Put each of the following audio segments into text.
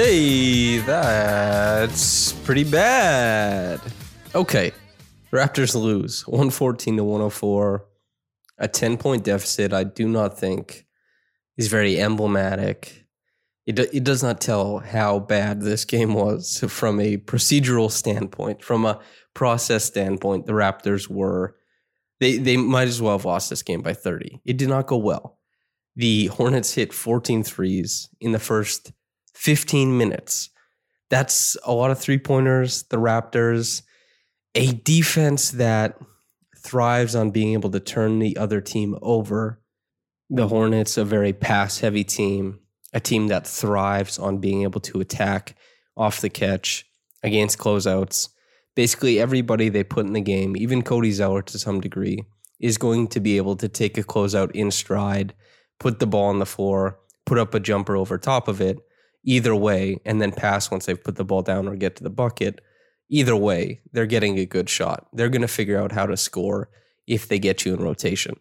Hey, that's pretty bad. Okay. Raptors lose 114 to 104. A 10 point deficit, I do not think is very emblematic. It, it does not tell how bad this game was from a procedural standpoint, from a process standpoint. The Raptors were, they, they might as well have lost this game by 30. It did not go well. The Hornets hit 14 threes in the first 15 minutes. That's a lot of three pointers. The Raptors, a defense that thrives on being able to turn the other team over. The Hornets, a very pass heavy team, a team that thrives on being able to attack off the catch against closeouts. Basically, everybody they put in the game, even Cody Zeller to some degree, is going to be able to take a closeout in stride, put the ball on the floor, put up a jumper over top of it, either way, and then pass once they've put the ball down or get to the bucket. Either way, they're getting a good shot. They're going to figure out how to score if they get you in rotation.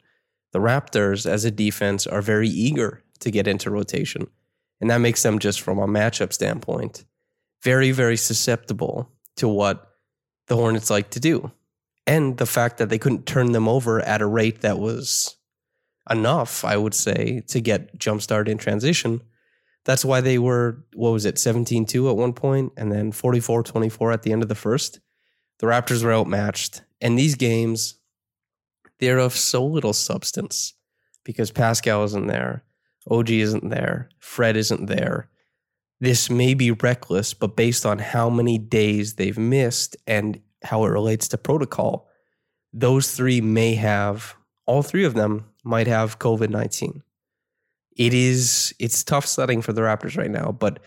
The Raptors, as a defense, are very eager to get into rotation. And that makes them, just from a matchup standpoint, very, very susceptible to what the Hornets like to do. And the fact that they couldn't turn them over at a rate that was enough, I would say, to get jump started in transition. That's why they were, what was it, 17 2 at one point, and then 44 24 at the end of the first. The Raptors were outmatched. And these games, they're of so little substance because Pascal isn't there, OG isn't there, Fred isn't there. This may be reckless, but based on how many days they've missed and how it relates to protocol, those three may have, all three of them might have COVID 19 it is it's tough sledding for the Raptors right now, but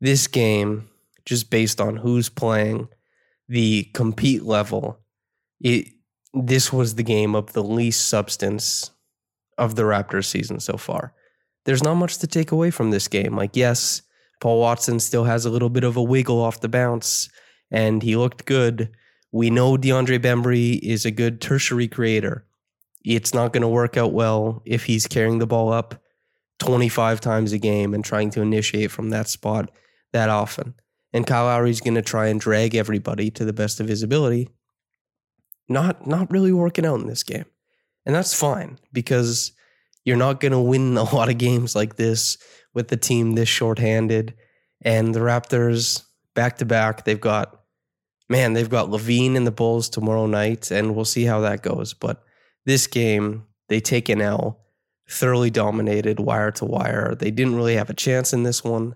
this game, just based on who's playing, the compete level, it this was the game of the least substance of the Raptors season so far. There's not much to take away from this game. Like, yes, Paul Watson still has a little bit of a wiggle off the bounce, and he looked good. We know DeAndre Bembry is a good tertiary creator. It's not going to work out well if he's carrying the ball up 25 times a game and trying to initiate from that spot that often. And Kyle Lowry's going to try and drag everybody to the best of his ability. Not not really working out in this game. And that's fine because you're not going to win a lot of games like this with the team this shorthanded. And the Raptors back to back, they've got man, they've got LaVine in the Bulls tomorrow night and we'll see how that goes, but this game they take an L thoroughly dominated wire to wire. They didn't really have a chance in this one.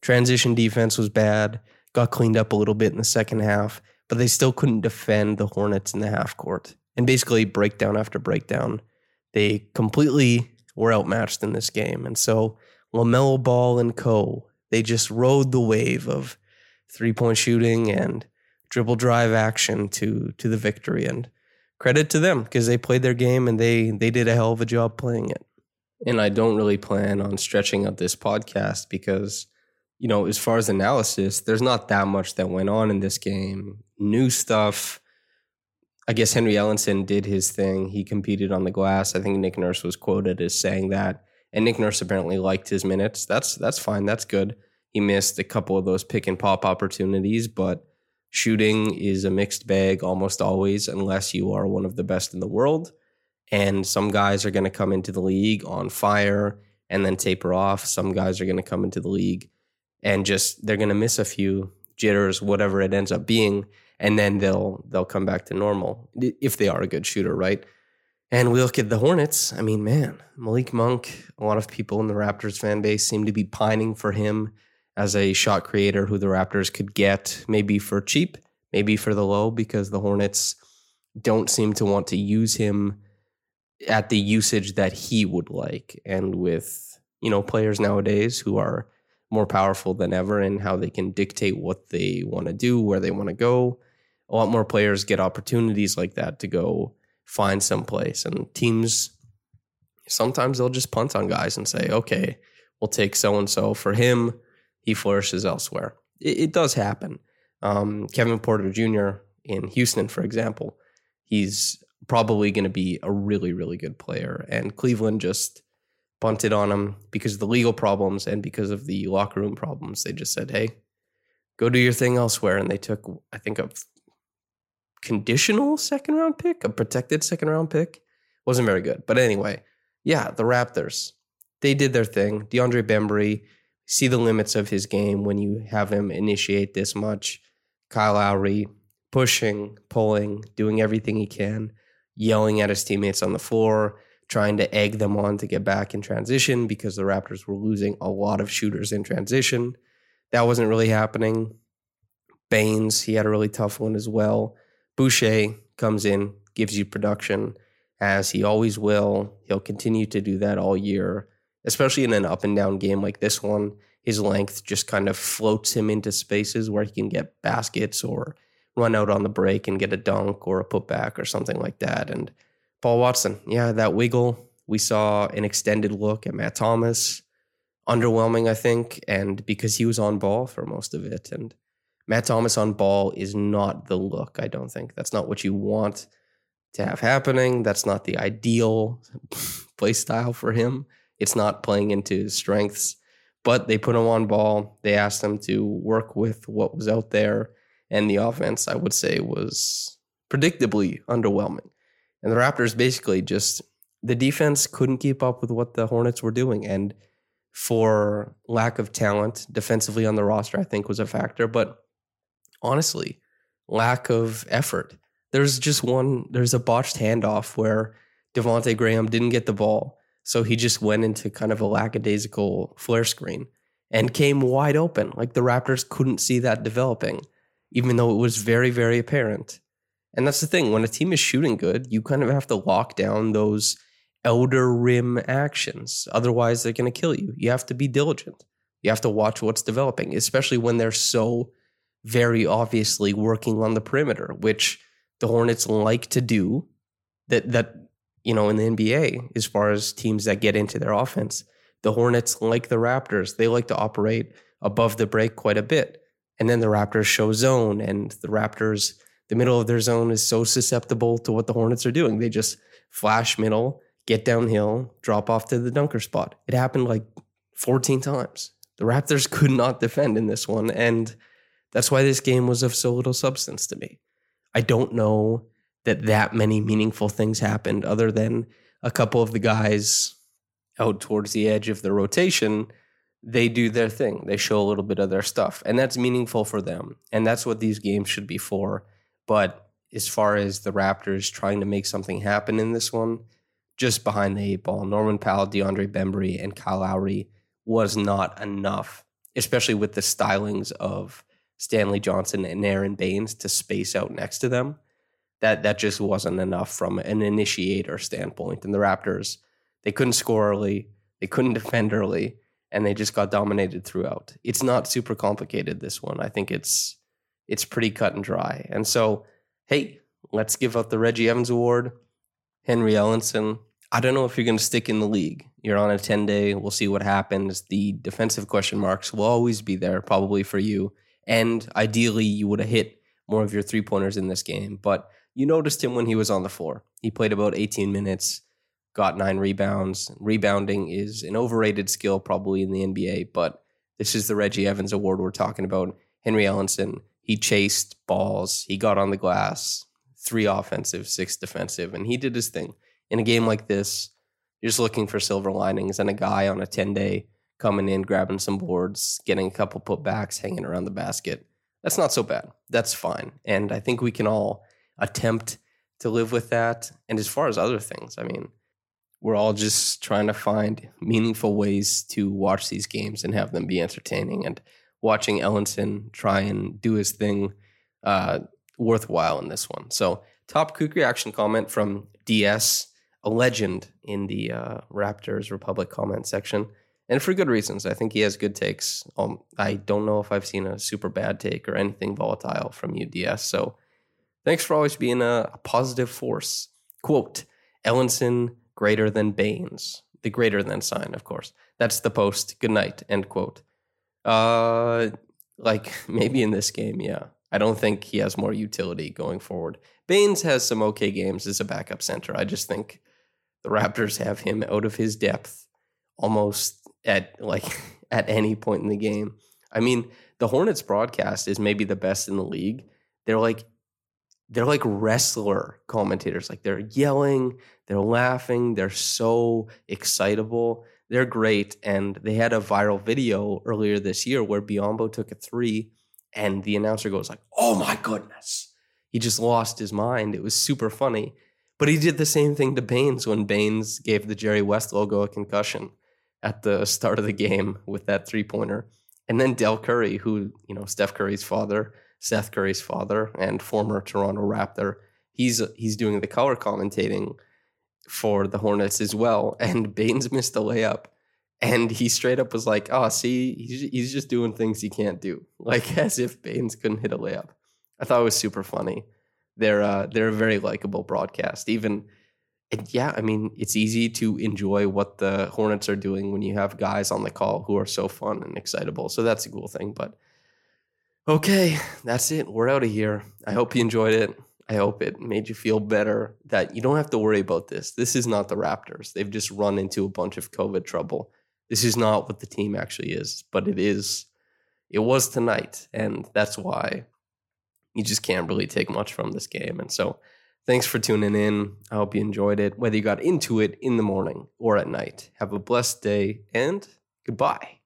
Transition defense was bad, got cleaned up a little bit in the second half, but they still couldn't defend the Hornets in the half court. And basically, breakdown after breakdown, they completely were outmatched in this game. And so, LaMelo Ball and co, they just rode the wave of three point shooting and dribble drive action to to the victory. And credit to them because they played their game and they they did a hell of a job playing it. And I don't really plan on stretching out this podcast because, you know, as far as analysis, there's not that much that went on in this game. New stuff, I guess Henry Ellenson did his thing. He competed on the glass. I think Nick Nurse was quoted as saying that, and Nick Nurse apparently liked his minutes. That's that's fine. That's good. He missed a couple of those pick and pop opportunities, but shooting is a mixed bag almost always, unless you are one of the best in the world. And some guys are going to come into the league on fire and then taper off. Some guys are going to come into the league and just they're going to miss a few jitters, whatever it ends up being, and then they'll they'll come back to normal if they are a good shooter, right? And we look at the Hornets. I mean, man, Malik Monk. A lot of people in the Raptors fan base seem to be pining for him as a shot creator who the Raptors could get, maybe for cheap, maybe for the low, because the Hornets don't seem to want to use him at the usage that he would like. And with you know players nowadays who are more powerful than ever in how they can dictate what they want to do, where they want to go. A lot more players get opportunities like that to go find some place. And teams, sometimes they'll just punt on guys and say, okay, we'll take so and so for him. He flourishes elsewhere. It, it does happen. Um, Kevin Porter Jr. in Houston, for example, he's probably going to be a really, really good player. And Cleveland just bunted on him because of the legal problems and because of the locker room problems. They just said, hey, go do your thing elsewhere. And they took, I think, a conditional second round pick, a protected second round pick. Wasn't very good. But anyway, yeah, the Raptors, they did their thing. DeAndre Bembry, see the limits of his game when you have him initiate this much. Kyle Lowry, pushing, pulling, doing everything he can, yelling at his teammates on the floor trying to egg them on to get back in transition because the Raptors were losing a lot of shooters in transition. That wasn't really happening. Baynes, he had a really tough one as well. Boucher comes in, gives you production as he always will. He'll continue to do that all year, especially in an up and down game like this one. His length just kind of floats him into spaces where he can get baskets or run out on the break and get a dunk or a putback or something like that. And Paul Watson, yeah, that wiggle. We saw an extended look at Matt Thomas. Underwhelming, I think, and because he was on ball for most of it. And Matt Thomas on ball is not the look, I don't think. That's not what you want to have happening. That's not the ideal play style for him. It's not playing into his strengths. But they put him on ball. They asked him to work with what was out there. And the offense, I would say, was predictably underwhelming. And the Raptors basically just the defense couldn't keep up with what the Hornets were doing. And for lack of talent defensively on the roster, I think was a factor. But honestly, lack of effort. There's just one, there's a botched handoff where Devonte Graham didn't get the ball. So he just went into kind of a lackadaisical flare screen and came wide open. Like the Raptors couldn't see that developing, even though it was very, very apparent. And that's the thing. When a team is shooting good, you kind of have to lock down those elder rim actions. Otherwise, they're going to kill you. You have to be diligent. You have to watch what's developing, especially when they're so very obviously working on the perimeter, which the Hornets like to do. That that you know in the NBA, as far as teams that get into their offense, the Hornets like the Raptors, they like to operate above the break quite a bit, and then the Raptors show zone, and the Raptors the middle of their zone is so susceptible to what the Hornets are doing. They just flash middle, get downhill, drop off to the dunker spot. It happened like 14 times. The Raptors could not defend in this one. And that's why this game was of so little substance to me. I don't know that that many meaningful things happened other than a couple of the guys out towards the edge of the rotation. They do their thing. They show a little bit of their stuff. And that's meaningful for them. And that's what these games should be for but as far as the Raptors trying to make something happen in this one, just behind the eight ball, Norman Powell, DeAndre Bembry, and Kyle Lowry was not enough, especially with the stylings of Stanley Johnson and Aron Baynes to space out next to them. That that just wasn't enough from an initiator standpoint. And the Raptors, they couldn't score early, they couldn't defend early, and they just got dominated throughout. It's not super complicated. This one, I think it's it's pretty cut and dry. And so, hey, let's give out the Reggie Evans Award. Henry Ellenson. I don't know if you're going to stick in the league. You're on a 10 day. We'll see what happens. The defensive question marks will always be there, probably for you. And ideally, you would have hit more of your three pointers in this game. But you noticed him when he was on the floor. He played about 18 minutes, got nine rebounds. Rebounding is an overrated skill probably in the NBA, but this is the Reggie Evans Award we're talking about. Henry Ellenson, he chased balls, he got on the glass, three offensive, six defensive, and he did his thing. In a game like this, you're just looking for silver linings and a guy on a 10 day coming in, grabbing some boards, getting a couple putbacks, hanging around the basket. That's not so bad. That's fine. And I think we can all attempt to live with that. And as far as other things, I mean, we're all just trying to find meaningful ways to watch these games and have them be entertaining. And watching Ellenson try and do his thing uh, worthwhile in this one. So, top quick reaction comment from DS, a legend in the uh, Raptors Republic comment section. And for good reasons. I think he has good takes. Um, I don't know if I've seen a super bad take or anything volatile from you, DS. So, thanks for always being a, a positive force. Quote Ellenson greater than Baynes. The greater than sign, of course. That's the post. Good night. End quote. Uh, like maybe in this game, yeah. I don't think he has more utility going forward. Baynes has some okay games as a backup center. I just think the Raptors have him out of his depth almost at like at any point in the game. I mean, the Hornets broadcast is maybe the best in the league. They're like they're like wrestler commentators. Like they're yelling, they're laughing, they're so excitable. They're great. And they had a viral video earlier this year where Biyombo took a three and the announcer goes like, "Oh my goodness." He just lost his mind. It was super funny. But he did the same thing to Baynes when Baynes gave the Jerry West logo a concussion at the start of the game with that three-pointer. And then Del Curry, who, you know, Steph Curry's father, Seth Curry's father and former Toronto Raptor, he's he's doing the color commentating for the Hornets as well. And Baynes missed a layup. And he straight up was like, oh, see, he's, he's just doing things he can't do. Like as if Baynes couldn't hit a layup. I thought it was super funny. They're, uh, they're a very likable broadcast. Even, and yeah, I mean, it's easy to enjoy what the Hornets are doing when you have guys on the call who are so fun and excitable. So that's a cool thing. But okay, that's it. We're out of here. I hope you enjoyed it. I hope it made you feel better that you don't have to worry about this. This is not the Raptors. They've just run into a bunch of COVID trouble. This is not what the team actually is, but it is. It was tonight, and that's why you just can't really take much from this game. And so, thanks for tuning in. I hope you enjoyed it, whether you got into it in the morning or at night. Have a blessed day, and goodbye.